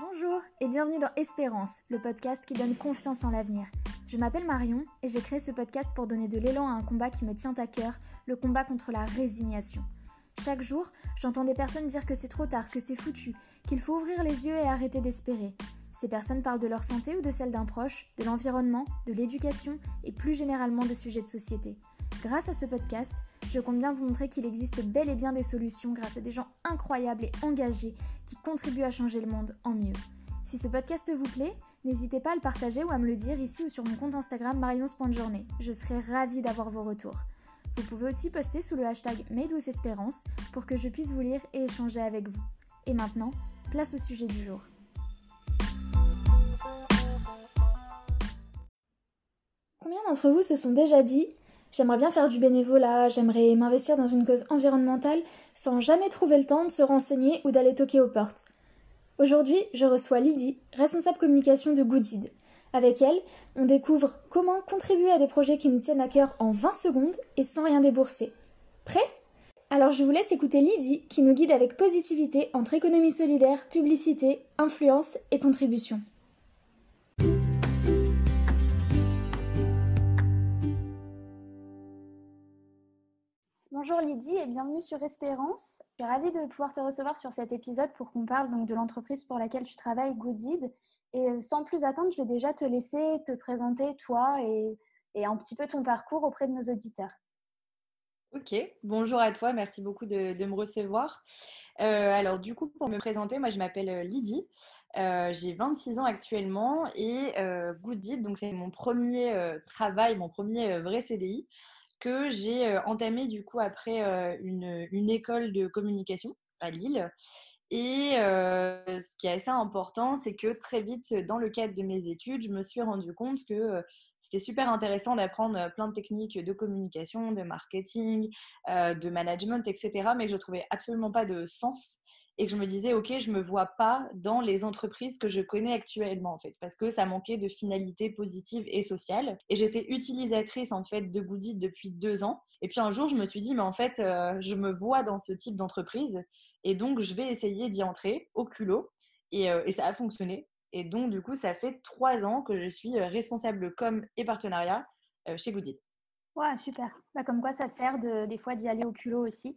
Bonjour et bienvenue dans Espérance, le podcast qui donne confiance en l'avenir. Je m'appelle Marion et j'ai créé ce podcast pour donner de l'élan à un combat qui me tient à cœur, le combat contre la résignation. Chaque jour, j'entends des personnes dire que c'est trop tard, que c'est foutu, qu'il faut ouvrir les yeux et arrêter d'espérer. Ces personnes parlent de leur santé ou de celle d'un proche, de l'environnement, de l'éducation et plus généralement de sujets de société. Grâce à ce podcast, je compte bien vous montrer qu'il existe bel et bien des solutions grâce à des gens incroyables et engagés qui contribuent à changer le monde en mieux. Si ce podcast vous plaît, n'hésitez pas à le partager ou à me le dire ici ou sur mon compte Instagram marion.journée. Je serai ravie d'avoir vos retours. Vous pouvez aussi poster sous le hashtag MadeWithEsperance pour que je puisse vous lire et échanger avec vous. Et maintenant, place au sujet du jour. Combien d'entre vous se sont déjà dit J'aimerais bien faire du bénévolat, j'aimerais m'investir dans une cause environnementale sans jamais trouver le temps de se renseigner ou d'aller toquer aux portes. Aujourd'hui, je reçois Lydie, responsable communication de Goodid. Avec elle, on découvre comment contribuer à des projets qui nous tiennent à cœur en 20 secondes et sans rien débourser. Prêt? Alors je vous laisse écouter Lydie qui nous guide avec positivité entre économie solidaire, publicité, influence et contribution. Bonjour Lydie et bienvenue sur Espérance. Je suis ravie de pouvoir te recevoir sur cet épisode pour qu'on parle donc de l'entreprise pour laquelle tu travailles, Goodid. Et euh, sans plus attendre, je vais déjà te laisser te présenter toi et, un petit peu ton parcours auprès de nos auditeurs. Ok, bonjour à toi, merci beaucoup de, me recevoir. Euh, alors du coup, pour me présenter, moi je m'appelle euh, Lydie, j'ai 26 ans actuellement et Goodid, donc c'est mon premier travail, mon premier vrai CDI que j'ai euh, entamé du coup après euh, une, une, école de communication à Lille. Et euh, ce qui est assez important, c'est que très vite, dans le cadre de mes études, je me suis rendu compte que c'était super intéressant d'apprendre plein de techniques de communication, de marketing, de management, etc. Mais je ne trouvais absolument pas de sens et que je me disais, OK, je ne me vois pas dans les entreprises que je connais actuellement, en fait, parce que ça manquait de finalité positive et sociale. Et j'étais utilisatrice, en fait, de Goodit depuis deux ans. Et puis un jour, je me suis dit, mais en fait, euh, je me vois dans ce type d'entreprise. Et donc, je vais essayer d'y entrer au culot. Et, euh, ça a fonctionné. Et donc, du coup, ça fait trois ans que je suis euh, responsable com et partenariat chez Goodit. Ouais, super. Bah, comme quoi, ça sert de, des fois d'y aller au culot aussi.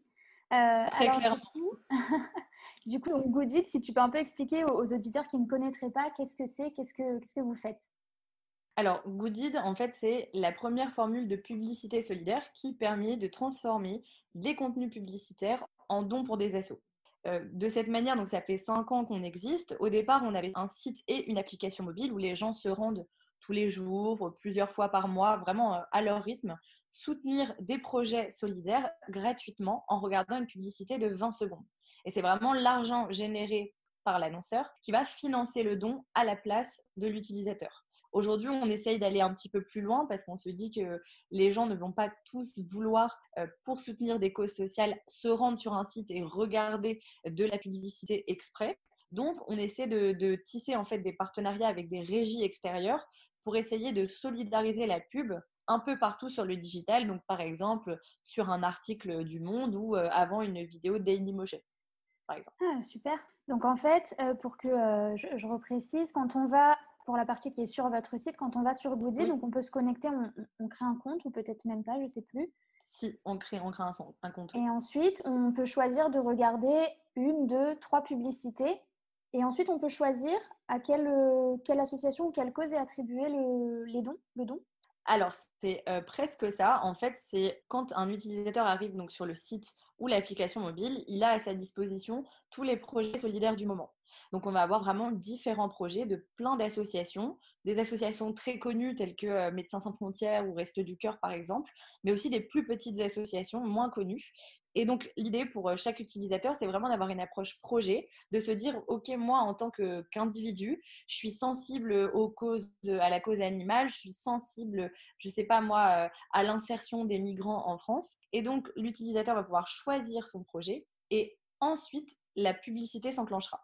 Très clairement. Du coup, Goodit, si tu peux un peu expliquer aux, auditeurs qui ne connaîtraient pas, qu'est-ce que c'est, qu'est-ce que, qu'est-ce que vous faites? Alors, Goodid, en fait, c'est la première formule de publicité solidaire qui permet de transformer des contenus publicitaires en dons pour des assos. Euh, de cette manière, donc ça fait cinq ans qu'on existe. Au départ, on avait un site et une application mobile où les gens se rendent tous les jours, plusieurs fois par mois, vraiment euh, à leur rythme, soutenir des projets solidaires gratuitement en regardant une publicité de 20 secondes. Et c'est vraiment l'argent généré par l'annonceur qui va financer le don à la place de l'utilisateur. Aujourd'hui, on essaye d'aller un petit peu plus loin parce qu'on se dit que les gens ne vont pas tous vouloir, euh, pour soutenir des causes sociales, se rendre sur un site et regarder de la publicité exprès. Donc, on essaie de, tisser en fait des partenariats avec des régies extérieures pour essayer de solidariser la pub un peu partout sur le digital. Donc, par exemple, sur un article du Monde ou euh, avant une vidéo Dailymotion par exemple. Ah, super. Donc en fait, euh, pour que euh, je, reprécise, quand on va, pour la partie qui est sur votre site, quand on va sur Goody, donc on peut se connecter, on, crée un compte ou peut-être même pas, je ne sais plus. Si, on crée, on crée un, un compte. Et ensuite, on peut choisir de regarder une, deux, trois publicités. Et ensuite, on peut choisir à quelle, quelle association ou quelle cause est attribué le, les dons, le don. Alors, c'est presque ça. En fait, c'est quand un utilisateur arrive donc sur le site ou l'application mobile, il a à sa disposition tous les projets solidaires du moment. Donc on va avoir vraiment différents projets de plein d'associations, des associations très connues telles que euh, Médecins sans frontières ou Reste du cœur par exemple, mais aussi des plus petites associations moins connues et donc, l'idée pour euh, chaque utilisateur, c'est vraiment d'avoir une approche projet, de se dire, OK, moi, en tant qu'individu, je suis sensible à la cause animale, je suis sensible, je ne sais pas moi, euh, à l'insertion des migrants en France. Et donc, l'utilisateur va pouvoir choisir son projet et ensuite, la publicité s'enclenchera.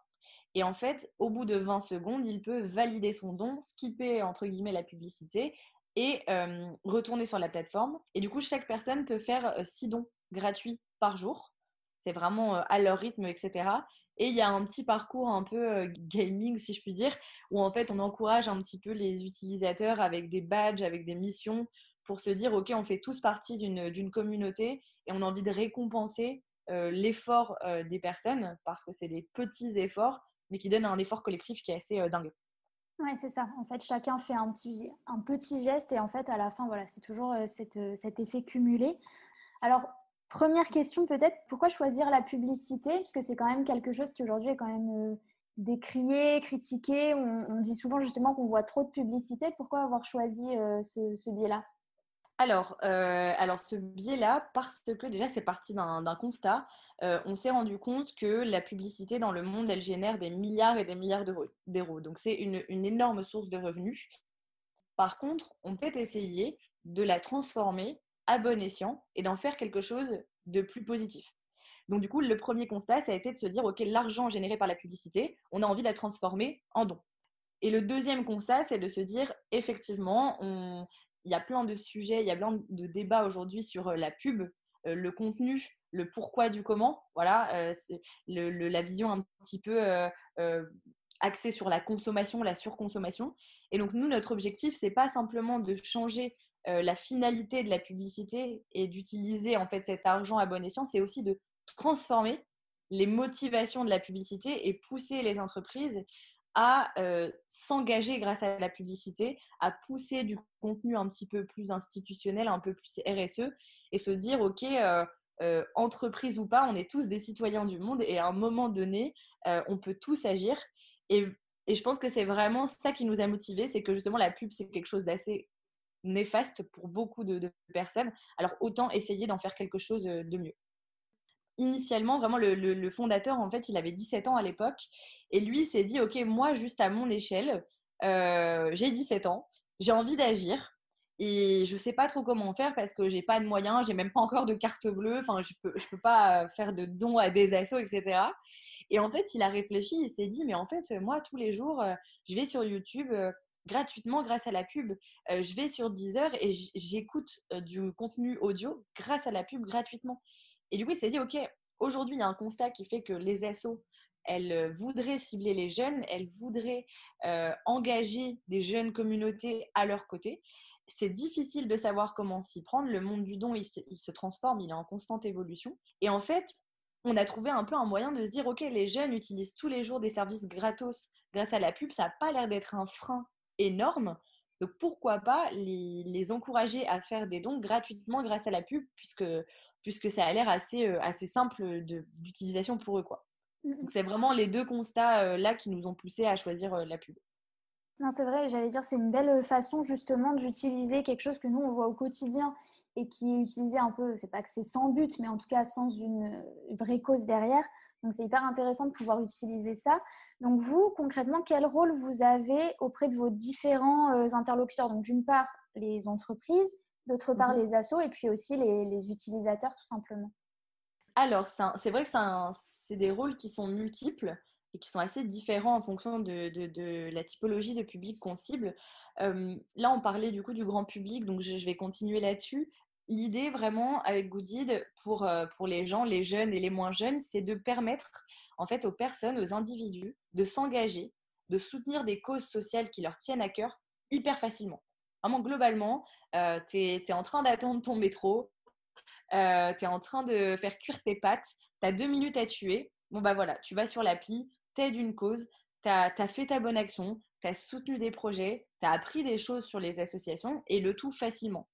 Et en fait, au bout de 20 secondes, il peut valider son don, skipper entre guillemets la publicité et euh, retourner sur la plateforme. Et du coup, chaque personne peut faire 6 dons gratuits par jour. C'est vraiment euh, à leur rythme, etc. Et il y a un petit parcours un peu gaming, si je puis dire, où en fait on encourage un petit peu les utilisateurs avec des badges, avec des missions, pour se dire, OK, on fait tous partie d'une communauté et on a envie de récompenser l'effort des personnes, parce que c'est des petits efforts, mais qui donnent un effort collectif qui est assez dingue. Oui, c'est ça. En fait, chacun fait un petit, un petit geste et en fait, à la fin, voilà, c'est toujours cet effet cumulé. Alors, Première question peut-être, pourquoi choisir la publicité? Puisque c'est quand même quelque chose qui aujourd'hui est quand même euh, décrié, critiqué. On, dit souvent justement qu'on voit trop de publicité. Pourquoi avoir choisi euh, ce, biais-là? Alors, euh, alors, ce biais-là, parce que déjà, c'est parti d'un constat. on s'est rendu compte que la publicité dans le monde, elle génère des milliards et des milliards d'euros. Donc, c'est une, une, énorme source de revenus. Par contre, on peut essayer de la transformer à bon escient et d'en faire quelque chose de plus positif. Donc du coup, le premier constat, ça a été de se dire, OK, l'argent généré par la publicité, on a envie de la transformer en don. Et le deuxième constat, c'est de se dire, effectivement, il y a plein de sujets, il y a plein de débats aujourd'hui sur euh, la pub, euh, le contenu, le pourquoi du comment. Voilà, euh, la vision un petit peu axée sur la consommation, la surconsommation. Et donc nous, notre objectif, c'est pas simplement de changer euh, la finalité de la publicité et d'utiliser en fait cet argent à bon escient, c'est aussi de transformer les motivations de la publicité et pousser les entreprises à euh, s'engager grâce à la publicité, à pousser du contenu un petit peu plus institutionnel, un peu plus RSE, et se dire, OK, euh, entreprise ou pas, on est tous des citoyens du monde, et à un moment donné, on peut tous agir. Et, et je pense que c'est vraiment ça qui nous a motivés, c'est que justement la pub, c'est quelque chose d'assez néfaste pour beaucoup de, personnes. Alors autant essayer d'en faire quelque chose euh, de mieux. Initialement, vraiment, le, fondateur, en fait, il avait 17 ans à l'époque. Et lui s'est dit, OK, moi, juste à mon échelle, euh, j'ai 17 ans, j'ai envie d'agir. Et je ne sais pas trop comment faire parce que j'ai pas de moyens, j'ai même pas encore de carte bleue, enfin je peux, je peux pas faire de dons à des assos, etc. Et en fait, il a réfléchi, il s'est dit, mais en fait, moi, tous les jours, euh, je vais sur YouTube, gratuitement grâce à la pub. Euh, je vais sur Deezer et j'écoute euh, du contenu audio grâce à la pub gratuitement. Et du coup, il s'est dit, OK, aujourd'hui, il y a un constat qui fait que les assos, elles euh, voudraient cibler les jeunes, elles voudraient engager des jeunes communautés à leur côté. C'est difficile de savoir comment s'y prendre. Le monde du don, il se, transforme, il est en constante évolution. Et en fait, on a trouvé un peu un moyen de se dire, OK, les jeunes utilisent tous les jours des services gratos grâce à la pub. Ça n'a pas l'air d'être un frein énorme. Donc pourquoi pas les, encourager à faire des dons gratuitement grâce à la pub, puisque, puisque ça a l'air assez, euh, assez simple d'utilisation pour eux. Quoi. Donc c'est vraiment les deux constats euh, là qui nous ont poussé à choisir euh, la pub. Non, c'est vrai, j'allais dire, c'est une belle façon justement d'utiliser quelque chose que nous, on voit au quotidien et qui est utilisé un peu, c'est pas que c'est sans but, mais en tout cas sans une vraie cause derrière. Donc c'est hyper intéressant de pouvoir utiliser ça. Donc vous, concrètement, quel rôle vous avez auprès de vos différents euh, interlocuteurs? Donc d'une part, les entreprises, d'autre part, mhm. les assos et puis aussi les, utilisateurs, tout simplement. Alors, c'est vrai que c'est des rôles qui sont multiples et qui sont assez différents en fonction de, la typologie de public qu'on cible. Euh, là, on parlait du coup du grand public, donc je vais continuer là-dessus l'idée vraiment avec Goodid pour, euh, pour les gens, les jeunes et les moins jeunes, c'est de permettre en fait aux personnes, aux individus de s'engager, de soutenir des causes sociales qui leur tiennent à cœur hyper facilement. Vraiment, globalement, euh, tu es, en train d'attendre ton métro, euh, tu es en train de faire cuire tes pâtes, tu as deux minutes à tuer. Bon, bah voilà, tu vas sur l'appli, t'aides une cause, tu as, fait ta bonne action, tu as soutenu des projets, tu as appris des choses sur les associations et le tout facilement.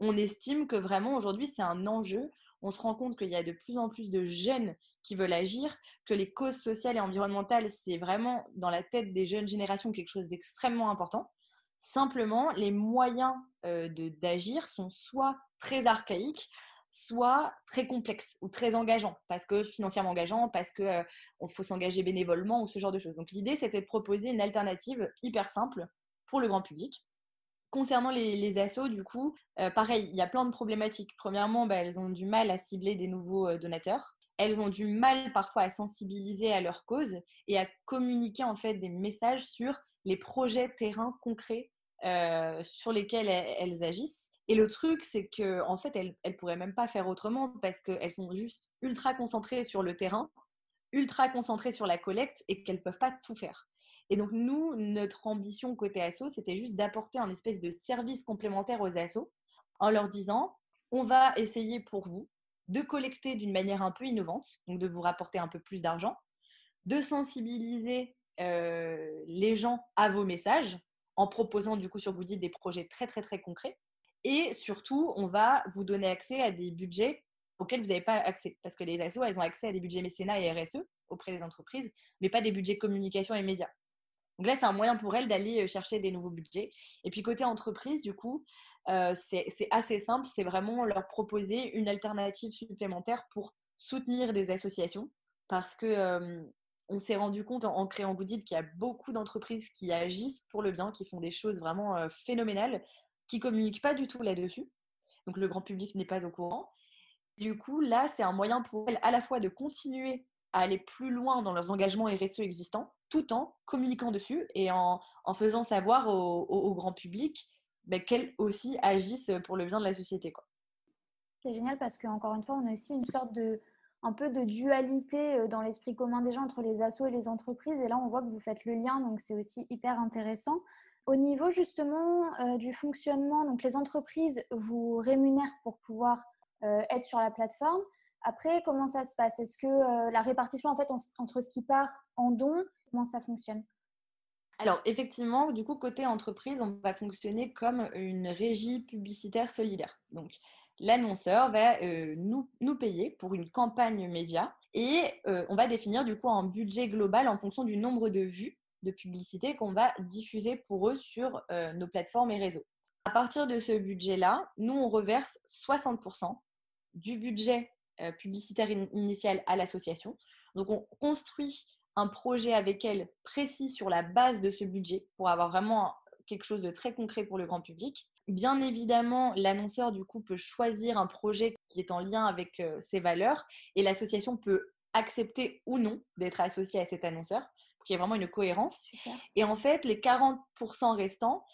On estime que vraiment aujourd'hui c'est un enjeu. On se rend compte qu'il y a de plus en plus de jeunes qui veulent agir, que les causes sociales et environnementales, c'est vraiment dans la tête des jeunes générations quelque chose d'extrêmement important. Simplement, les moyens euh, d'agir sont soit très archaïques, soit très complexes ou très engageants, parce que financièrement engageants, parce qu'il euh, faut s'engager bénévolement ou ce genre de choses. Donc l'idée, c'était de proposer une alternative hyper simple pour le grand public, Concernant les, les assos, du coup, euh, pareil, il y a plein de problématiques. Premièrement, bah, elles ont du mal à cibler des nouveaux euh, donateurs. Elles ont du mal parfois à sensibiliser à leur cause et à communiquer en fait des messages sur les projets terrain concrets euh, sur lesquels elles, agissent. Et le truc, c'est qu'en en fait, elles ne pourraient même pas faire autrement parce qu'elles sont juste ultra concentrées sur le terrain, ultra concentrées sur la collecte et qu'elles peuvent pas tout faire. Et donc, nous, notre ambition côté asso, c'était juste d'apporter un espèce de service complémentaire aux assos en leur disant on va essayer pour vous de collecter d'une manière un peu innovante, donc de vous rapporter un peu plus d'argent, de sensibiliser euh, les gens à vos messages en proposant du coup sur Goodie des projets très très très concrets. Et surtout, on va vous donner accès à des budgets auxquels vous n'avez pas accès. Parce que les assos, elles ont accès à des budgets mécénat et RSE auprès des entreprises, mais pas des budgets communication et médias. Donc là, c'est un moyen pour elles d'aller euh, chercher des nouveaux budgets. Et puis côté entreprise, du coup, euh, c'est assez simple. C'est vraiment leur proposer une alternative supplémentaire pour soutenir des associations. Parce que on s'est rendu compte en, créant Goodit qu'il y a beaucoup d'entreprises qui agissent pour le bien, qui font des choses vraiment euh, phénoménales, qui communiquent pas du tout là-dessus. Donc le grand public n'est pas au courant. Du coup, là, c'est un moyen pour elles à la fois de continuer à aller plus loin dans leurs engagements RSE existants, tout en communiquant dessus et en, faisant savoir au, grand public ben, qu'elles aussi agissent pour le bien de la société. C'est génial parce qu'encore une fois, on a aussi une sorte de, un peu de dualité euh, dans l'esprit commun des gens entre les assos et les entreprises. Et là, on voit que vous faites le lien, donc c'est aussi hyper intéressant. Au niveau justement euh, du fonctionnement, donc les entreprises vous rémunèrent pour pouvoir euh, être sur la plateforme. Après, comment ça se passe? Est-ce que la répartition en fait entre ce qui part en don, comment ça fonctionne? Alors, effectivement, du coup, côté entreprise, on va fonctionner comme une régie publicitaire solidaire. Donc, l'annonceur va euh, nous, payer pour une campagne média et euh, on va définir du coup un budget global en fonction du nombre de vues de publicité qu'on va diffuser pour eux sur euh, nos plateformes et réseaux. À partir de ce budget-là, nous, on reverse 60% du budget publicitaire initial à l'association. Donc, on construit un projet avec elle précis sur la base de ce budget pour avoir vraiment quelque chose de très concret pour le grand public. Bien évidemment, l'annonceur du coup peut choisir un projet qui est en lien avec euh, ses valeurs et l'association peut accepter ou non d'être associée à cet annonceur pour qu'il y ait vraiment une cohérence. Et en fait, les 40% restants,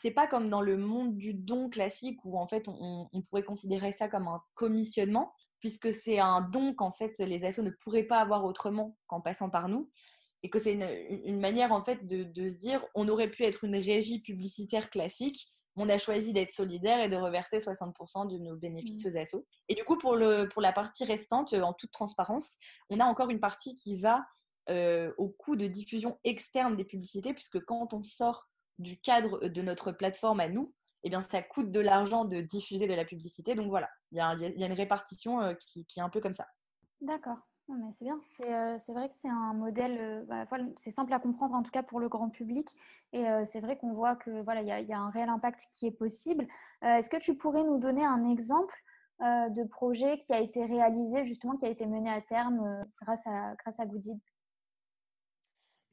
c'est pas comme dans le monde du don classique où en fait on, pourrait considérer ça comme un commissionnement puisque c'est un don qu'en fait les assos ne pourraient pas avoir autrement qu'en passant par nous et que c'est une, manière en fait de, de, se dire on aurait pu être une régie publicitaire classique on a choisi d'être solidaire et de reverser 60% de nos bénéfices mmh. aux assos. Et du coup, pour, le, pour la partie restante, en toute transparence, on a encore une partie qui va euh, au coût de diffusion externe des publicités, puisque quand on sort du cadre de notre plateforme à nous, eh bien, ça coûte de l'argent de diffuser de la publicité. Donc voilà, il y, a, une répartition euh, qui, est un peu comme ça. D'accord mais c'est bien. Euh, c'est vrai que c'est un modèle, euh, c'est simple à comprendre en tout cas pour le grand public. Et c'est vrai qu'on voit que voilà, il y, a un réel impact qui est possible. Est-ce que tu pourrais nous donner un exemple de projet qui a été réalisé justement, qui a été mené à terme grâce à grâce à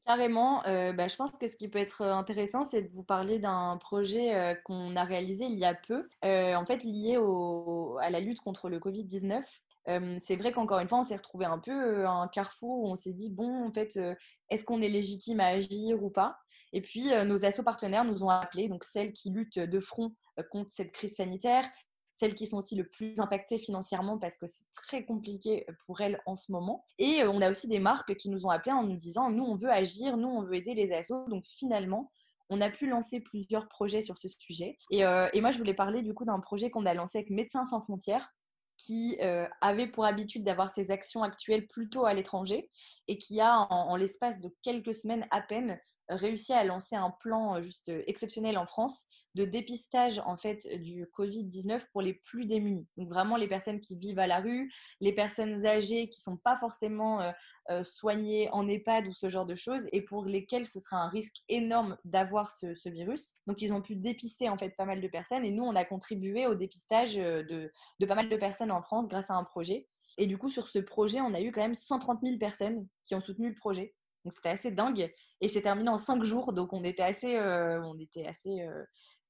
Carrément, bah, je pense que ce qui peut être intéressant, c'est de vous parler d'un projet qu'on a réalisé il y a peu, en fait lié à la lutte contre le Covid-19 c'est vrai qu'encore une fois, on s'est retrouvé un peu à un carrefour où on s'est dit, bon, en fait, est-ce qu'on est légitime à agir ou pas? Et puis, nos assos partenaires nous ont appelés, donc celles qui luttent de front contre cette crise sanitaire, celles qui sont aussi le plus impactées financièrement parce que c'est très compliqué pour elles en ce moment. Et on a aussi des marques qui nous ont appelés en nous disant, nous, on veut agir, nous, on veut aider les assos. Donc finalement, on a pu lancer plusieurs projets sur ce sujet. Et, et moi, je voulais parler du coup d'un projet qu'on a lancé avec Médecins sans frontières, qui euh, avait pour habitude d'avoir ses actions actuelles plutôt à l'étranger et qui a, en, l'espace de quelques semaines à peine, réussi à lancer un plan juste exceptionnel en France de dépistage en fait du Covid-19 pour les plus démunis. Donc vraiment les personnes qui vivent à la rue, les personnes âgées qui sont pas forcément soignées en EHPAD ou ce genre de choses et pour lesquelles ce sera un risque énorme d'avoir ce, virus. Donc ils ont pu dépister en fait pas mal de personnes et nous on a contribué au dépistage de pas mal de personnes en France grâce à un projet. Et du coup sur ce projet on a eu quand même 130 000 personnes qui ont soutenu le projet. Donc c'était assez dingue et c'est terminé en cinq jours. Donc on était assez, euh, on était assez euh,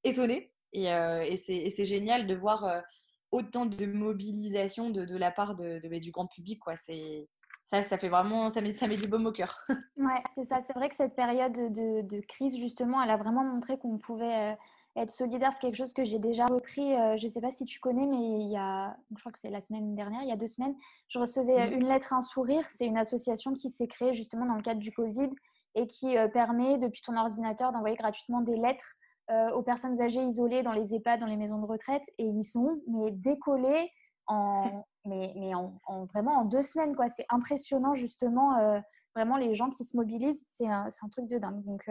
étonnés et, euh, et c'est génial de voir autant de mobilisation de, de la part de, bah, du grand public. Quoi. Ça, ça fait vraiment, ça met, ça met du baume au cœur. ouais, c'est ça. C'est vrai que cette période de, de, crise justement, elle a vraiment montré qu'on pouvait être solidaire, c'est quelque chose que j'ai déjà repris. Euh, je ne sais pas si tu connais, mais il y a, je crois que c'est la semaine dernière, il y a deux semaines, je recevais mmh. une lettre, un sourire. C'est une association qui s'est créée justement dans le cadre du Covid et qui euh, permet depuis ton ordinateur d'envoyer gratuitement des lettres euh, aux personnes âgées isolées dans les EHPAD, dans les maisons de retraite. Et ils sont mais décollés en, mais, mais en, vraiment en deux semaines. quoi. C'est impressionnant justement, vraiment les gens qui se mobilisent. C'est un, un, truc de dingue. Donc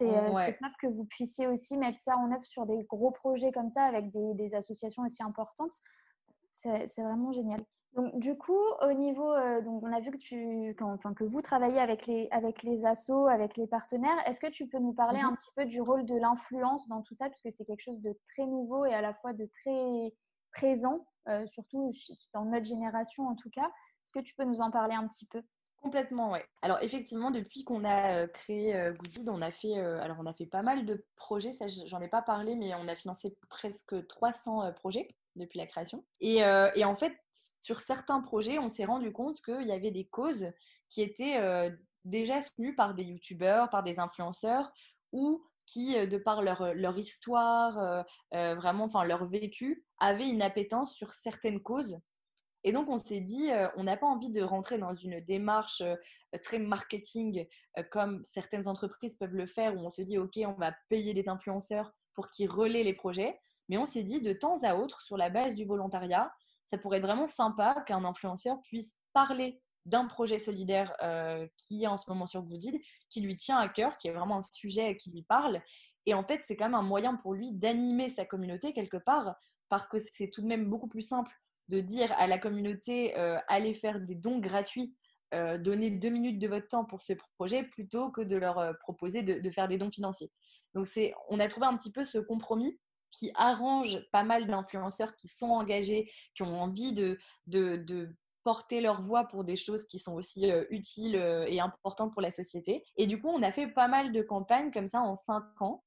euh, c'est top que vous puissiez aussi mettre ça en œuvre sur des gros projets comme ça avec des, associations aussi importantes. C'est vraiment génial. Donc, du coup, au niveau, euh, donc on a vu que, tu, enfin, que vous travaillez avec les, avec les assos, avec les partenaires. Est-ce que tu peux nous parler mmh un petit peu du rôle de l'influence dans tout ça, puisque c'est quelque chose de très nouveau et à la fois de très présent, euh, surtout dans notre génération en tout cas. Est-ce que tu peux nous en parler un petit peu? Complètement, ouais. Alors effectivement, depuis qu'on a créé euh, on a fait, alors on a fait pas mal de projets. Ça, j'en ai pas parlé, mais on a financé presque 300 projets depuis la création. Et, en fait, sur certains projets, on s'est rendu compte qu'il y avait des causes qui étaient déjà soutenues par des youtubeurs, par des influenceurs, ou qui, de par leur, leur histoire, vraiment, enfin leur vécu, avaient une appétence sur certaines causes et donc, on s'est dit, euh, on n'a pas envie de rentrer dans une démarche euh, très marketing euh, comme certaines entreprises peuvent le faire, où on se dit, OK, on va payer des influenceurs pour qu'ils relaient les projets. Mais on s'est dit, de temps à autre, sur la base du volontariat, ça pourrait être vraiment sympa qu'un influenceur puisse parler d'un projet solidaire qui est en ce moment sur Goodid, qui lui tient à cœur, qui est vraiment un sujet qui lui parle. Et en fait, c'est quand même un moyen pour lui d'animer sa communauté quelque part, parce que c'est tout de même beaucoup plus simple de dire à la communauté euh, allez faire des dons gratuits, euh, donnez deux minutes de votre temps pour ce projet plutôt que de leur euh, proposer de, faire des dons financiers. Donc on a trouvé un petit peu ce compromis qui arrange pas mal d'influenceurs qui sont engagés, qui ont envie de, de, porter leur voix pour des choses qui sont aussi utiles et importantes pour la société. Et du coup, on a fait pas mal de campagnes comme ça en cinq ans,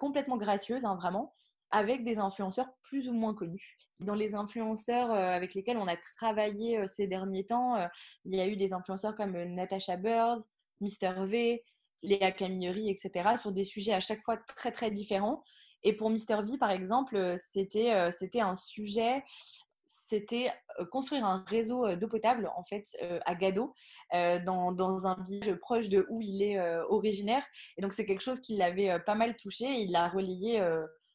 complètement gracieuses, hein, vraiment, avec des influenceurs plus ou moins connus. Dans les influenceurs euh, avec lesquels on a travaillé euh, ces derniers temps, euh, il y a eu des influenceurs comme Natasha Bird, Mister V, Léa Camilleri, etc., sur des sujets à chaque fois très très différents. Et pour Mister V, par exemple, c'était un sujet, c'était construire un réseau d'eau potable en fait à Gado, dans, dans, un village proche de où il est originaire. Et donc c'est quelque chose qui l'avait pas mal touché. il l'a relayé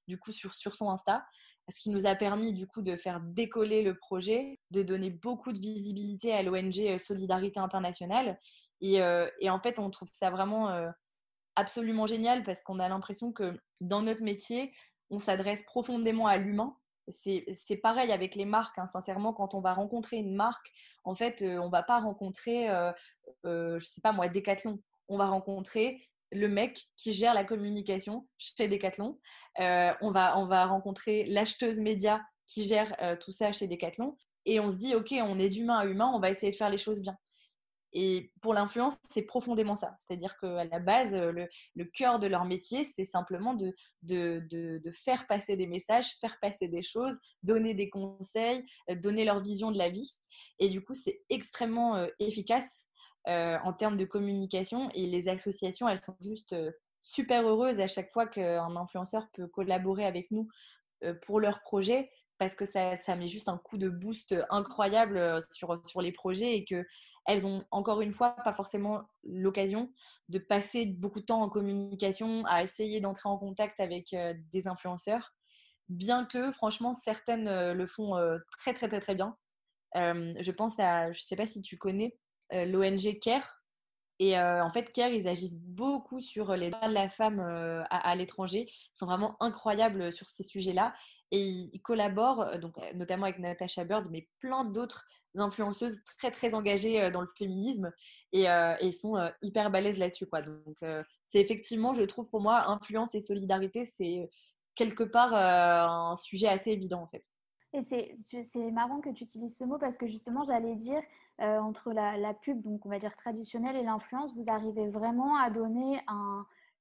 du coup sur, sur son Insta ce qui nous a permis du coup de faire décoller le projet, de donner beaucoup de visibilité à l'ONG euh, Solidarité Internationale. Euh, et, en fait, on trouve ça vraiment euh, absolument génial parce qu'on a l'impression que dans notre métier, on s'adresse profondément à l'humain. C'est pareil avec les marques, hein. sincèrement, quand on va rencontrer une marque, en fait, on ne va pas rencontrer, je ne sais pas moi, Decathlon. On va rencontrer le mec qui gère la communication chez Decathlon. Euh, on, va, on va rencontrer l'acheteuse média qui gère euh, tout ça chez Decathlon. Et on se dit, OK, on est d'humain à humain, on va essayer de faire les choses bien. Et pour l'influence, c'est profondément ça. C'est-à-dire qu'à la base, euh, le, cœur de leur métier, c'est simplement de, de, de, faire passer des messages, faire passer des choses, donner des conseils, donner leur vision de la vie. Et du coup, c'est extrêmement efficace en termes de communication. Et les associations, elles sont juste super heureuse à chaque fois qu'un influenceur peut collaborer avec nous euh, pour leur projet parce que ça, ça, met juste un coup de boost incroyable euh, sur, sur les projets et qu'elles ont encore une fois pas forcément l'occasion de passer beaucoup de temps en communication, à essayer d'entrer en contact avec euh, des influenceurs, bien que franchement certaines le font très très très très bien. je pense à, je ne sais pas si tu connais l'ONG CARE, et euh, en fait, CARE, ils agissent beaucoup sur les droits de la femme euh, à, l'étranger. Ils sont vraiment incroyables sur ces sujets-là. Et ils, collaborent, euh, donc, notamment avec Natasha Bird, mais plein d'autres influenceuses très, très engagées dans le féminisme. Et, ils sont hyper balèzes là-dessus. Donc, c'est effectivement, je trouve, pour moi, influence et solidarité, c'est quelque part un sujet assez évident, en fait. Et c'est marrant que tu utilises ce mot parce que justement, j'allais dire, euh, entre la, pub, donc on va dire traditionnelle, et l'influence, vous arrivez vraiment à donner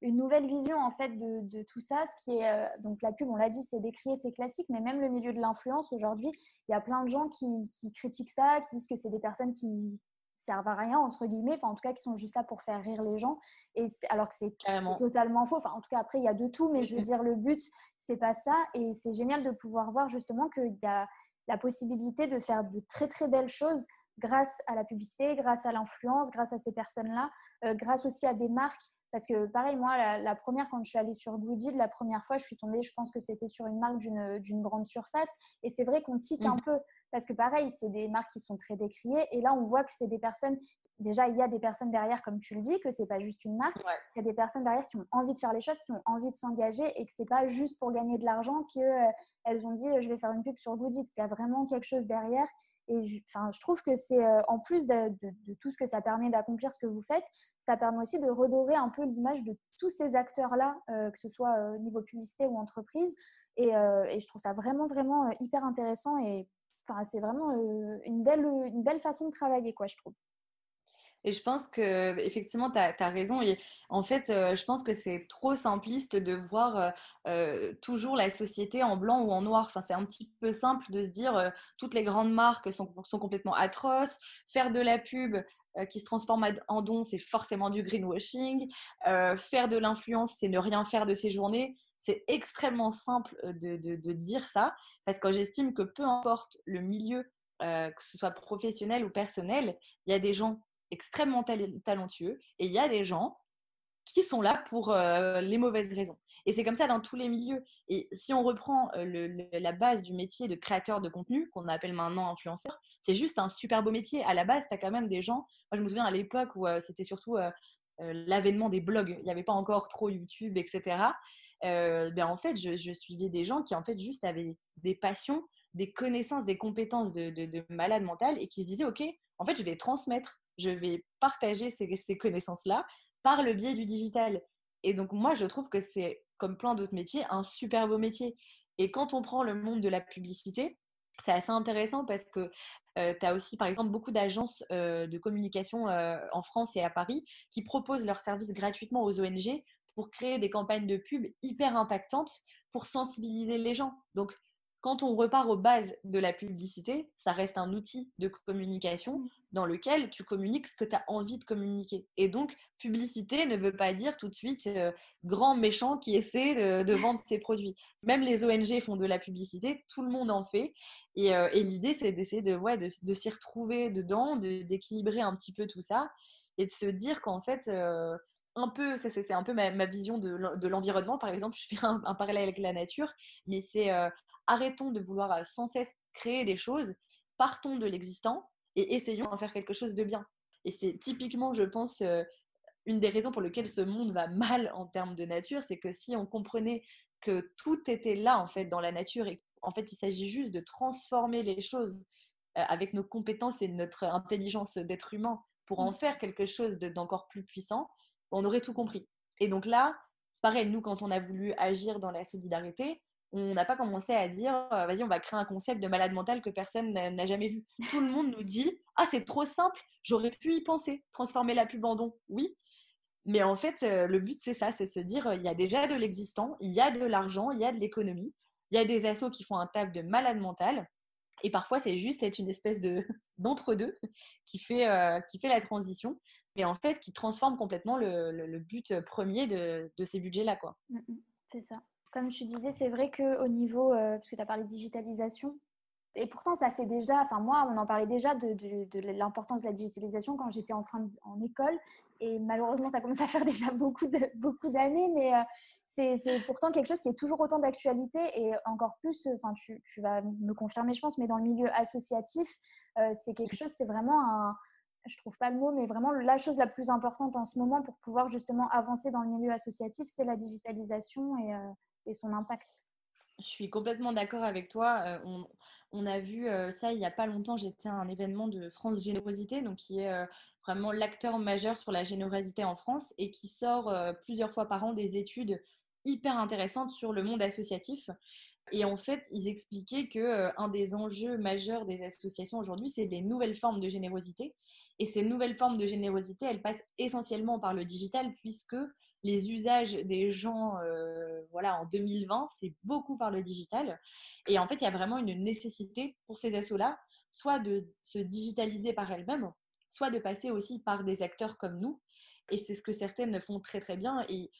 une nouvelle vision en fait de, tout ça. Ce qui est, euh, donc la pub, on l'a dit, c'est décrié, c'est classique, mais même le milieu de l'influence aujourd'hui, il y a plein de gens qui, critiquent ça, qui disent que c'est des personnes qui servent à rien, entre guillemets, enfin, en tout cas, qui sont juste là pour faire rire les gens. Et alors que c'est totalement faux. Enfin, en tout cas, après, il y a de tout, mais je veux dire, le but, c'est pas ça. Et c'est génial de pouvoir voir justement qu'il y a la possibilité de faire de très, très belles choses grâce à la publicité, grâce à l'influence, grâce à ces personnes-là, euh, grâce aussi à des marques. Parce que pareil, moi, la, première, quand je suis allée sur Goodie, la première fois, je suis tombée, je pense que c'était sur une marque d'une grande surface. Et c'est vrai qu'on tique un mmh. peu. Parce que pareil, c'est des marques qui sont très décriées. Et là, on voit que c'est des personnes. Déjà, il y a des personnes derrière, comme tu le dis, que c'est pas juste une marque. Il y a des personnes derrière qui ont envie de faire les choses, qui ont envie de s'engager et que c'est pas juste pour gagner de l'argent qu'elles euh, ont dit je vais faire une pub sur Goodie. Il y a vraiment quelque chose derrière. Et je, enfin, je trouve que c'est, euh, en plus de, tout ce que ça permet d'accomplir ce que vous faites, ça permet aussi de redorer un peu l'image de tous ces acteurs-là, euh, que ce soit au niveau publicité ou entreprise. Et, et, je trouve ça vraiment, vraiment hyper intéressant et C'est vraiment euh, une, belle, une belle façon de travailler, quoi, je trouve. Et je pense que effectivement, tu as, raison. Et en fait, euh, je pense que c'est trop simpliste de voir euh, toujours la société en blanc ou en noir. Enfin, c'est un petit peu simple de se dire toutes les grandes marques sont, sont, complètement atroces. Faire de la pub qui se transforme en don, c'est forcément du greenwashing. faire de l'influence, c'est ne rien faire de ses journées c'est extrêmement simple de, dire ça parce que j'estime que peu importe le milieu, que ce soit professionnel ou personnel, il y a des gens extrêmement talentueux et il y a des gens qui sont là pour les mauvaises raisons. Et c'est comme ça dans tous les milieux. Et si on reprend la base du métier de créateur de contenu, qu'on appelle maintenant influenceur, c'est juste un super beau métier. À la base, tu as quand même des gens. Moi, je me souviens à l'époque où c'était surtout l'avènement des blogs. Il n'y avait pas encore trop YouTube, etc. Euh, ben en fait, je, suivais des gens qui en fait juste avaient des passions, des connaissances, des compétences de, de, malade mental et qui se disaient, OK, en fait, je vais transmettre, je vais partager ces, ces connaissances-là par le biais du digital. Et donc, moi, je trouve que c'est, comme plein d'autres métiers, un super beau métier. Et quand on prend le monde de la publicité, c'est assez intéressant parce que euh, tu as aussi, par exemple, beaucoup d'agences euh, de communication en France et à Paris qui proposent leurs services gratuitement aux ONG pour créer des campagnes de pub hyper impactantes pour sensibiliser les gens. Donc, quand on repart aux bases de la publicité, ça reste un outil de communication dans lequel tu communiques ce que tu as envie de communiquer. Et donc, publicité ne veut pas dire tout de suite euh, grand méchant qui essaie de, vendre ses produits. Même les ONG font de la publicité, tout le monde en fait. Et, euh, l'idée, c'est d'essayer de, ouais, de, s'y retrouver dedans, d'équilibrer un petit peu tout ça et de se dire qu'en fait, euh, un peu, c'est un peu ma, vision de l'environnement, par exemple, je fais un, parallèle avec la nature, mais c'est euh, arrêtons de vouloir euh, sans cesse créer des choses, partons de l'existant et essayons d'en faire quelque chose de bien. Et c'est typiquement, je pense, euh, une des raisons pour lesquelles ce monde va mal en termes de nature, c'est que si on comprenait que tout était là, en fait, dans la nature, et en fait, il s'agit juste de transformer les choses avec nos compétences et notre intelligence d'être humain pour en mmh. faire quelque chose d'encore plus puissant, on aurait tout compris. Et donc là, c'est pareil, nous, quand on a voulu agir dans la solidarité, on n'a pas commencé à dire, euh, vas-y, on va créer un concept de malade mental que personne n'a jamais vu. Tout le monde nous dit, ah, c'est trop simple, j'aurais pu y penser, transformer la pub en don. Oui, mais en fait, euh, le but, c'est ça, c'est se dire, euh, il y a déjà de l'existant, il y a de l'argent, il y a de l'économie, il y a des assos qui font un taf de malade mental. Et parfois, c'est juste être une espèce de d'entre-deux qui, qui fait la transition mais en fait qui transforme complètement le, but premier de, ces budgets-là. quoi. Mmh, mmh. c'est ça. Comme tu disais, c'est vrai qu'au niveau, euh, parce que tu as parlé de digitalisation, et pourtant ça fait déjà, enfin moi on en parlait déjà de, l'importance de la digitalisation quand j'étais en train en école, et malheureusement ça commence à faire déjà beaucoup d'années, beaucoup mais euh, c'est pourtant quelque chose qui est toujours autant d'actualité et encore plus, enfin tu, tu, vas me confirmer je pense, mais dans le milieu associatif, euh, c'est quelque chose, c'est vraiment un, je trouve pas le mot, mais vraiment la chose la plus importante en ce moment pour pouvoir justement avancer dans le milieu associatif, c'est la digitalisation et, euh, son impact. Je suis complètement d'accord avec toi. Euh, on, a vu euh, ça il n'y a pas longtemps. J'étais à un événement de France Générosité, donc qui est vraiment l'acteur majeur sur la générosité en France et qui sort plusieurs fois par an des études hyper intéressantes sur le monde associatif. Et en fait, ils expliquaient que euh, un des enjeux majeurs des associations aujourd'hui, c'est les nouvelles formes de générosité. Et ces nouvelles formes de générosité, elles passent essentiellement par le digital, puisque les usages des gens, euh, voilà, en 2020, c'est beaucoup par le digital. Et en fait, il y a vraiment une nécessité pour ces assos-là, soit de se digitaliser par elles-mêmes, soit de passer aussi par des acteurs comme nous. Et c'est ce que certaines font très très bien. Et,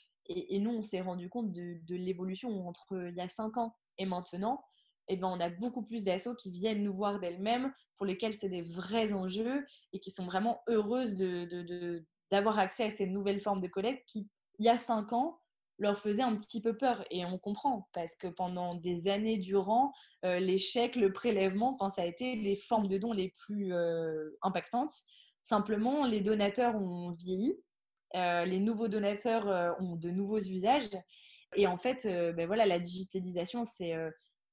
nous, on s'est rendu compte de, de l'évolution entre il y a cinq ans et maintenant. Eh ben, on a beaucoup plus d'assos qui viennent nous voir d'elles-mêmes, pour lesquelles c'est des vrais enjeux et qui sont vraiment heureuses de, d'avoir accès à ces nouvelles formes de collecte qui, il y a cinq ans, leur faisaient un petit peu peur. Et on comprend, parce que pendant des années durant, euh, chèques, le prélèvement, ça a été les formes de dons les plus euh, impactantes. Simplement, les donateurs ont vieilli, euh, les nouveaux donateurs ont de nouveaux usages. Et en fait, ben voilà, la digitalisation, c'est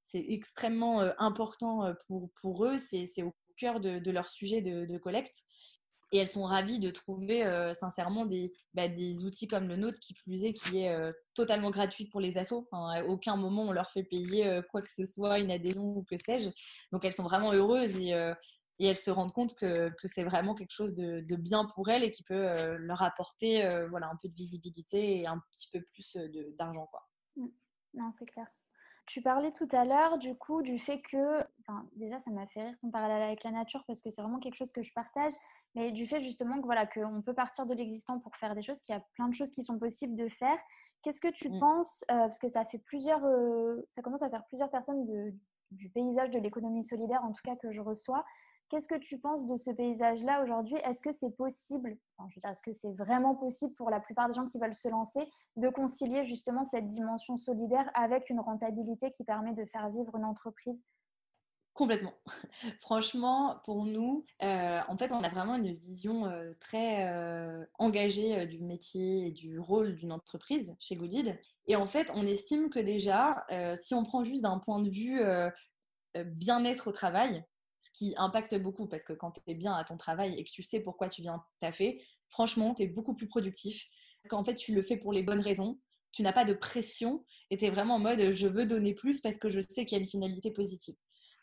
c'est extrêmement important pour, pour eux. C'est au cœur de, leur sujet de, collecte. Et elles sont ravies de trouver sincèrement des, bah, des, outils comme le nôtre, qui plus est, qui est totalement gratuit pour les assos. à aucun moment on leur fait payer quoi que ce soit, une adhésion ou que sais-je. Donc elles sont vraiment heureuses et elles se rendent compte que, que c'est vraiment quelque chose de, de, bien pour elles et qui peut leur apporter voilà, un peu de visibilité et un petit peu plus d'argent. quoi. Mmh. Non, c'est clair. Tu parlais tout à l'heure du coup du fait que, enfin déjà ça m'a fait rire ton parallèle avec la nature parce que c'est vraiment quelque chose que je partage, mais du fait justement que voilà qu'on peut partir de l'existant pour faire des choses, qu'il y a plein de choses qui sont possibles de faire. Qu'est-ce que tu mmh. penses, euh, parce que ça fait plusieurs, euh, ça commence à faire plusieurs personnes du paysage de l'économie solidaire en tout cas que je reçois, Qu'est-ce que tu penses de ce paysage-là aujourd'hui? Est-ce que c'est possible, je veux dire, est-ce que c'est vraiment possible pour la plupart des gens qui veulent se lancer de concilier justement cette dimension solidaire avec une rentabilité qui permet de faire vivre une entreprise? Complètement. Franchement, pour nous, euh, en fait, on a vraiment une vision euh, très euh, engagée du métier et du rôle d'une entreprise chez Goodid. Et en fait, on estime que déjà, si on prend juste d'un point de vue bien-être au travail, ce qui impacte beaucoup parce que quand tu es bien à ton travail et que tu sais pourquoi tu viens taffer, franchement, tu es beaucoup plus productif. Parce qu'en fait, tu le fais pour les bonnes raisons. Tu n'as pas de pression et tu es vraiment en mode je veux donner plus parce que je sais qu'il y a une finalité positive.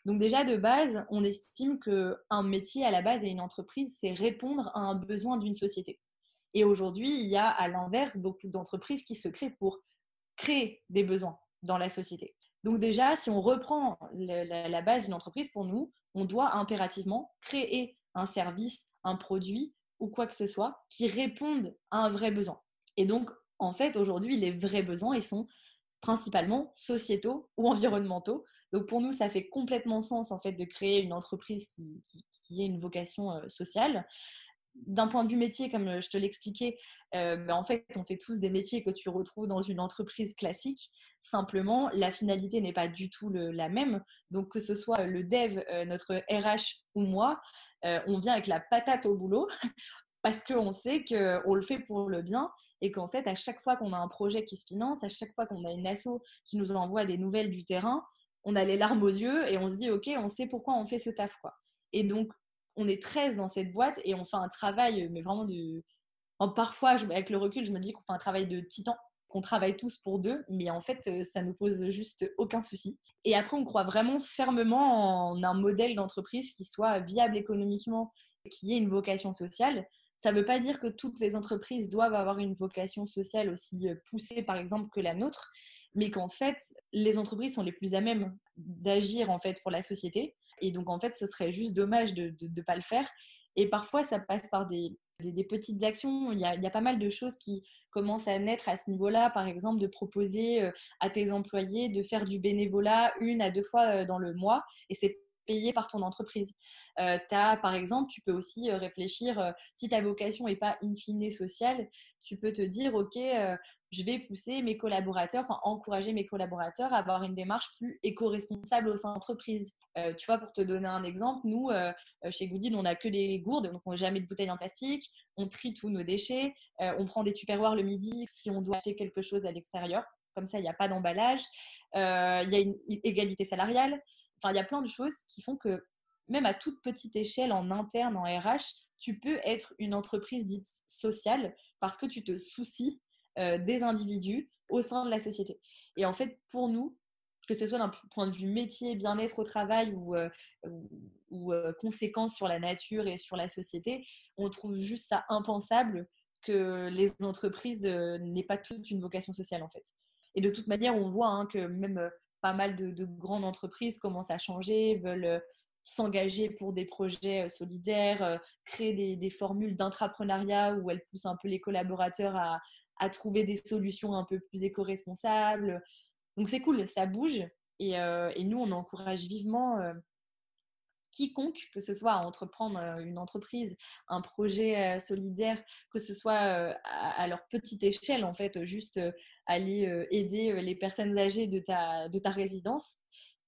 Donc déjà de base, on estime qu'un métier à la base et une entreprise, c'est répondre à un besoin d'une société. Et aujourd'hui, il y a à l'inverse beaucoup d'entreprises qui se créent pour créer des besoins dans la société. Donc déjà, si on reprend la base d'une entreprise, pour nous, on doit impérativement créer un service, un produit ou quoi que ce soit qui réponde à un vrai besoin. Et donc, en fait, aujourd'hui, les vrais besoins, ils sont principalement sociétaux ou environnementaux. Donc pour nous, ça fait complètement sens en fait de créer une entreprise qui, ait une vocation euh, sociale d'un point de vue métier, comme euh, je te l'expliquais, euh, ben, en fait, on fait tous des métiers que tu retrouves dans une entreprise classique. Simplement, la finalité n'est pas du tout la même. Donc, que ce soit le dev, euh, notre RH ou moi, on vient avec la patate au boulot parce qu'on sait qu'on le fait pour le bien et qu'en fait, à chaque fois qu'on a un projet qui se finance, à chaque fois qu'on a une asso qui nous envoie des nouvelles du terrain, on a les larmes aux yeux et on se dit, OK, on sait pourquoi on fait ce taf. Quoi. Et donc, on est 13 dans cette boîte et on fait un travail, mais vraiment de. parfois, avec le recul, je me dis qu'on fait un travail de titan, qu'on travaille tous pour deux, mais en fait, euh, ça ne pose juste aucun souci. Et après, on croit vraiment fermement en un modèle d'entreprise qui soit viable économiquement, qui ait une vocation sociale. Ça ne veut pas dire que toutes les entreprises doivent avoir une vocation sociale aussi euh, poussée, par exemple, que la nôtre, mais qu'en fait, les entreprises sont les plus à même d'agir en fait pour la société. Et donc, en fait, ce serait juste dommage de ne pas le faire. Et parfois, ça passe par des, des, petites actions. Il y, a, il y, a, pas mal de choses qui commencent à naître à ce niveau-là. Par exemple, de proposer euh, à tes employés de faire du bénévolat une à deux fois euh, dans le mois. Et c'est payé par ton entreprise. Euh, par exemple, tu peux aussi euh, réfléchir, si ta vocation n'est pas in fine sociale, tu peux te dire, OK, je vais pousser mes collaborateurs, enfin encourager mes collaborateurs à avoir une démarche plus éco-responsable au sein de l'entreprise. tu vois, pour te donner un exemple, nous, chez Goodin, on n'a que des gourdes, donc on n'a jamais de bouteilles en plastique, on trie tous nos déchets, on prend des tupperwares le midi si on doit acheter quelque chose à l'extérieur. Comme ça, il n'y a pas d'emballage. Il y a une égalité salariale il y a plein de choses qui font que même à toute petite échelle en interne, en RH, tu peux être une entreprise dite sociale parce que tu te soucies euh, des individus au sein de la société. Et en fait, pour nous, que ce soit d'un point de vue métier, bien-être au travail ou, euh, euh, conséquences sur la nature et sur la société, on trouve juste ça impensable que les entreprises n'aient pas toute une vocation sociale en fait. Et de toute manière, on voit hein, que même pas mal de, grandes entreprises commencent à changer, veulent, s'engager pour des projets solidaires, créer des, des formules d'intrapreneuriat où elle pousse un peu les collaborateurs à, à trouver des solutions un peu plus éco-responsables. Donc c'est cool, ça bouge. Et, et, nous, on encourage vivement quiconque, que ce soit à entreprendre une entreprise, un projet solidaire, que ce soit à, leur petite échelle, en fait, juste aller aider les personnes âgées de ta, de ta résidence,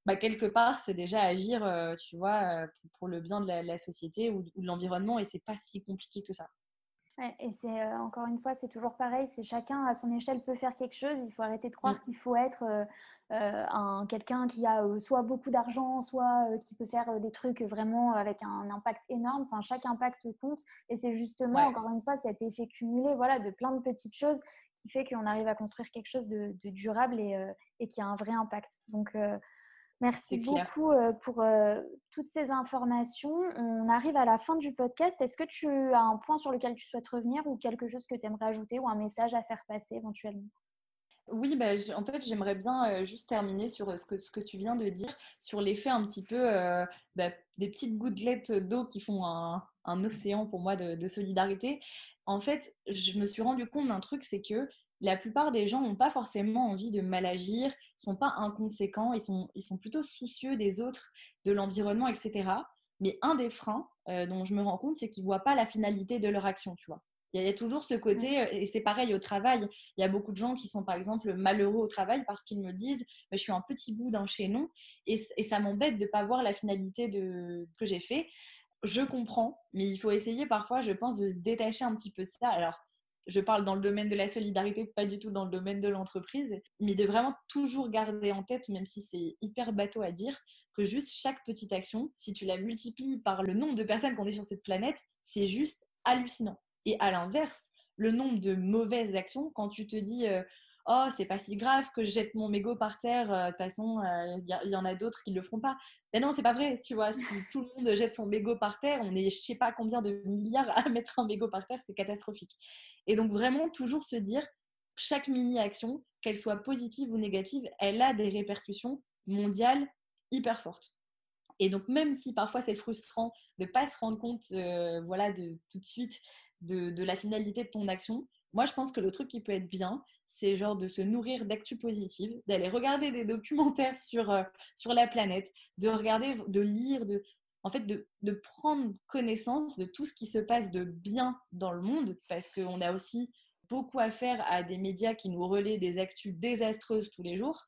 bah, quelque part, c'est déjà agir, tu vois, pour, le bien de la, société ou, de l'environnement et c'est pas si compliqué que ça. Et c'est encore une fois, c'est toujours pareil, c'est chacun à son échelle peut faire quelque chose. Il faut arrêter de croire mmh. qu'il faut être un quelqu'un qui a soit beaucoup d'argent, soit qui peut faire des trucs vraiment avec un impact énorme. Enfin, chaque impact compte et c'est justement encore une fois cet effet cumulé, voilà, de plein de petites choses qui fait qu'on arrive à construire quelque chose de, durable et, et, qui a un vrai impact. Donc Merci beaucoup euh, pour euh, toutes ces informations. On arrive à la fin du podcast. Est-ce que tu as un point sur lequel tu souhaites revenir ou quelque chose que tu aimerais ajouter ou un message à faire passer éventuellement? Oui, bah, en fait, j'aimerais bien euh, juste terminer sur ce que, ce que tu viens de dire, sur l'effet un petit peu bah, des petites gouttelettes d'eau qui font un, océan pour moi de, de, solidarité. En fait, je me suis rendu compte d'un truc, c'est que la plupart des gens n'ont pas forcément envie de mal agir, sont pas inconséquents, ils sont, ils sont plutôt soucieux des autres, de l'environnement, etc. Mais un des freins euh, dont je me rends compte, c'est qu'ils ne voient pas la finalité de leur action, tu vois. Il y, a toujours ce côté, euh, et c'est pareil au travail, il y a beaucoup de gens qui sont par exemple malheureux au travail parce qu'ils me disent je suis un petit bout d'un chaînon et, et ça m'embête de ne pas voir la finalité de ce que j'ai fait. Je comprends, mais il faut essayer parfois, je pense, de se détacher un petit peu de ça. Alors, je parle dans le domaine de la solidarité, pas du tout dans le domaine de l'entreprise, mais de vraiment toujours garder en tête, même si c'est hyper bateau à dire, que juste chaque petite action, si tu la multiplies par le nombre de personnes qu'on est sur cette planète, c'est juste hallucinant. Et à l'inverse, le nombre de mauvaises actions, quand tu te dis euh, oh c'est pas si grave que je jette mon mégot par terre euh, de toute façon il euh, y, en a d'autres qui le feront pas. Mais non c'est pas vrai tu vois si tout le monde jette son mégot par terre on est je sais pas combien de milliards à mettre un mégot par terre c'est catastrophique. Et donc vraiment toujours se dire chaque mini action qu'elle soit positive ou négative elle a des répercussions mondiales hyper fortes. Et donc même si parfois c'est frustrant de pas se rendre compte euh, voilà de tout de suite de, de la finalité de ton action moi, je pense que le truc qui peut être bien, c'est genre de se nourrir d'actu positive, d'aller regarder des documentaires sur, euh, sur la planète, de regarder, de lire, de, en fait, de, de, prendre connaissance de tout ce qui se passe de bien dans le monde, parce qu'on a aussi beaucoup à faire à des médias qui nous relaient des actus désastreuses tous les jours.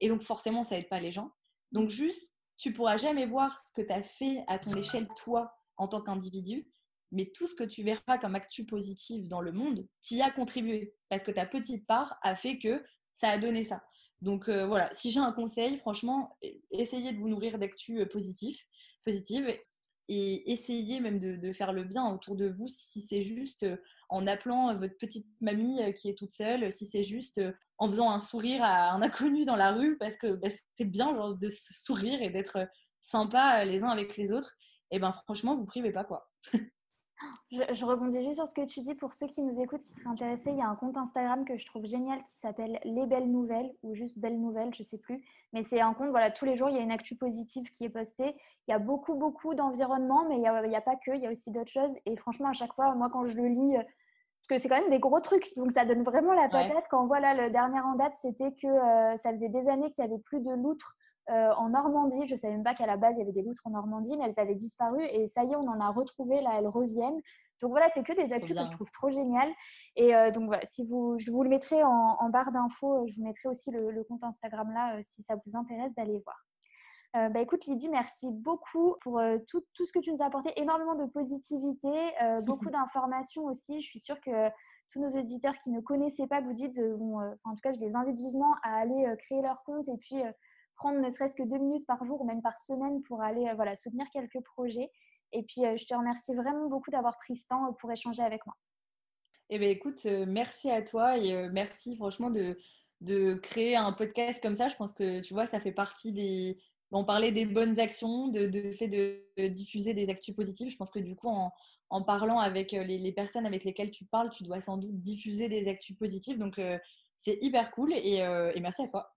Et donc, forcément, ça aide pas les gens. Donc, juste, tu pourras jamais voir ce que tu as fait à ton échelle, toi, en tant qu'individu mais tout ce que tu verras comme actu positive dans le monde, t'y as contribué parce que ta petite part a fait que ça a donné ça. Donc euh, voilà, si j'ai un conseil, franchement, essayez de vous nourrir d'actu euh, positif, positive et essayez même de, faire le bien autour de vous si c'est juste euh, en appelant votre petite mamie qui est toute seule, si c'est juste en faisant un sourire à un inconnu dans la rue parce que bah, c'est bien genre, de sourire et d'être sympa les uns avec les autres. Et ben franchement, vous privez pas quoi. Je, rebondis juste sur ce que tu dis. Pour ceux qui nous écoutent, qui seraient intéressés, il y a un compte Instagram que je trouve génial qui s'appelle Les Belles Nouvelles ou juste Belles Nouvelles, je ne sais plus. Mais c'est un compte, voilà, tous les jours, il y a une actu positive qui est postée. Il y a beaucoup, beaucoup d'environnement, mais il n'y a, a, pas que, il y a aussi d'autres choses. Et franchement, à chaque fois, moi, quand je le lis, parce que c'est quand même des gros trucs, donc ça donne vraiment la patate. Quand on voit là, le dernier en date, c'était que euh, ça faisait des années qu'il n'y avait plus de loutres euh, en Normandie. Je ne savais même pas qu'à la base, il y avait des loutres en Normandie, mais elles avaient disparu. Et ça y est, on en a retrouvé. Là, elles reviennent. Donc voilà, c'est que des actus que je trouve trop géniales. Et euh, donc voilà, si vous, je vous le mettrai en, barre d'infos. Je vous mettrai aussi le, compte Instagram là, euh, si ça vous intéresse d'aller voir. bah écoute Lydie, merci beaucoup pour tout, tout, ce que tu nous as apporté, énormément de positivité, beaucoup d'informations aussi. Je suis sûre que tous nos éditeurs qui ne connaissaient pas Goodit vont, en tout cas je les invite vivement à aller créer leur compte et puis prendre ne serait-ce que deux minutes par jour ou même par semaine pour aller euh, voilà, soutenir quelques projets. Et puis, euh, je te remercie vraiment beaucoup d'avoir pris ce temps euh, pour échanger avec moi. Eh bien, écoute, merci à toi et merci franchement de, de créer un podcast comme ça. Je pense que, tu vois, ça fait partie des... On parlait des bonnes actions, de, fait de, diffuser des actus positives. Je pense que du coup, en, en parlant avec les, les, personnes avec lesquelles tu parles, tu dois sans doute diffuser des actus positives. Donc, c'est hyper cool et, et merci à toi.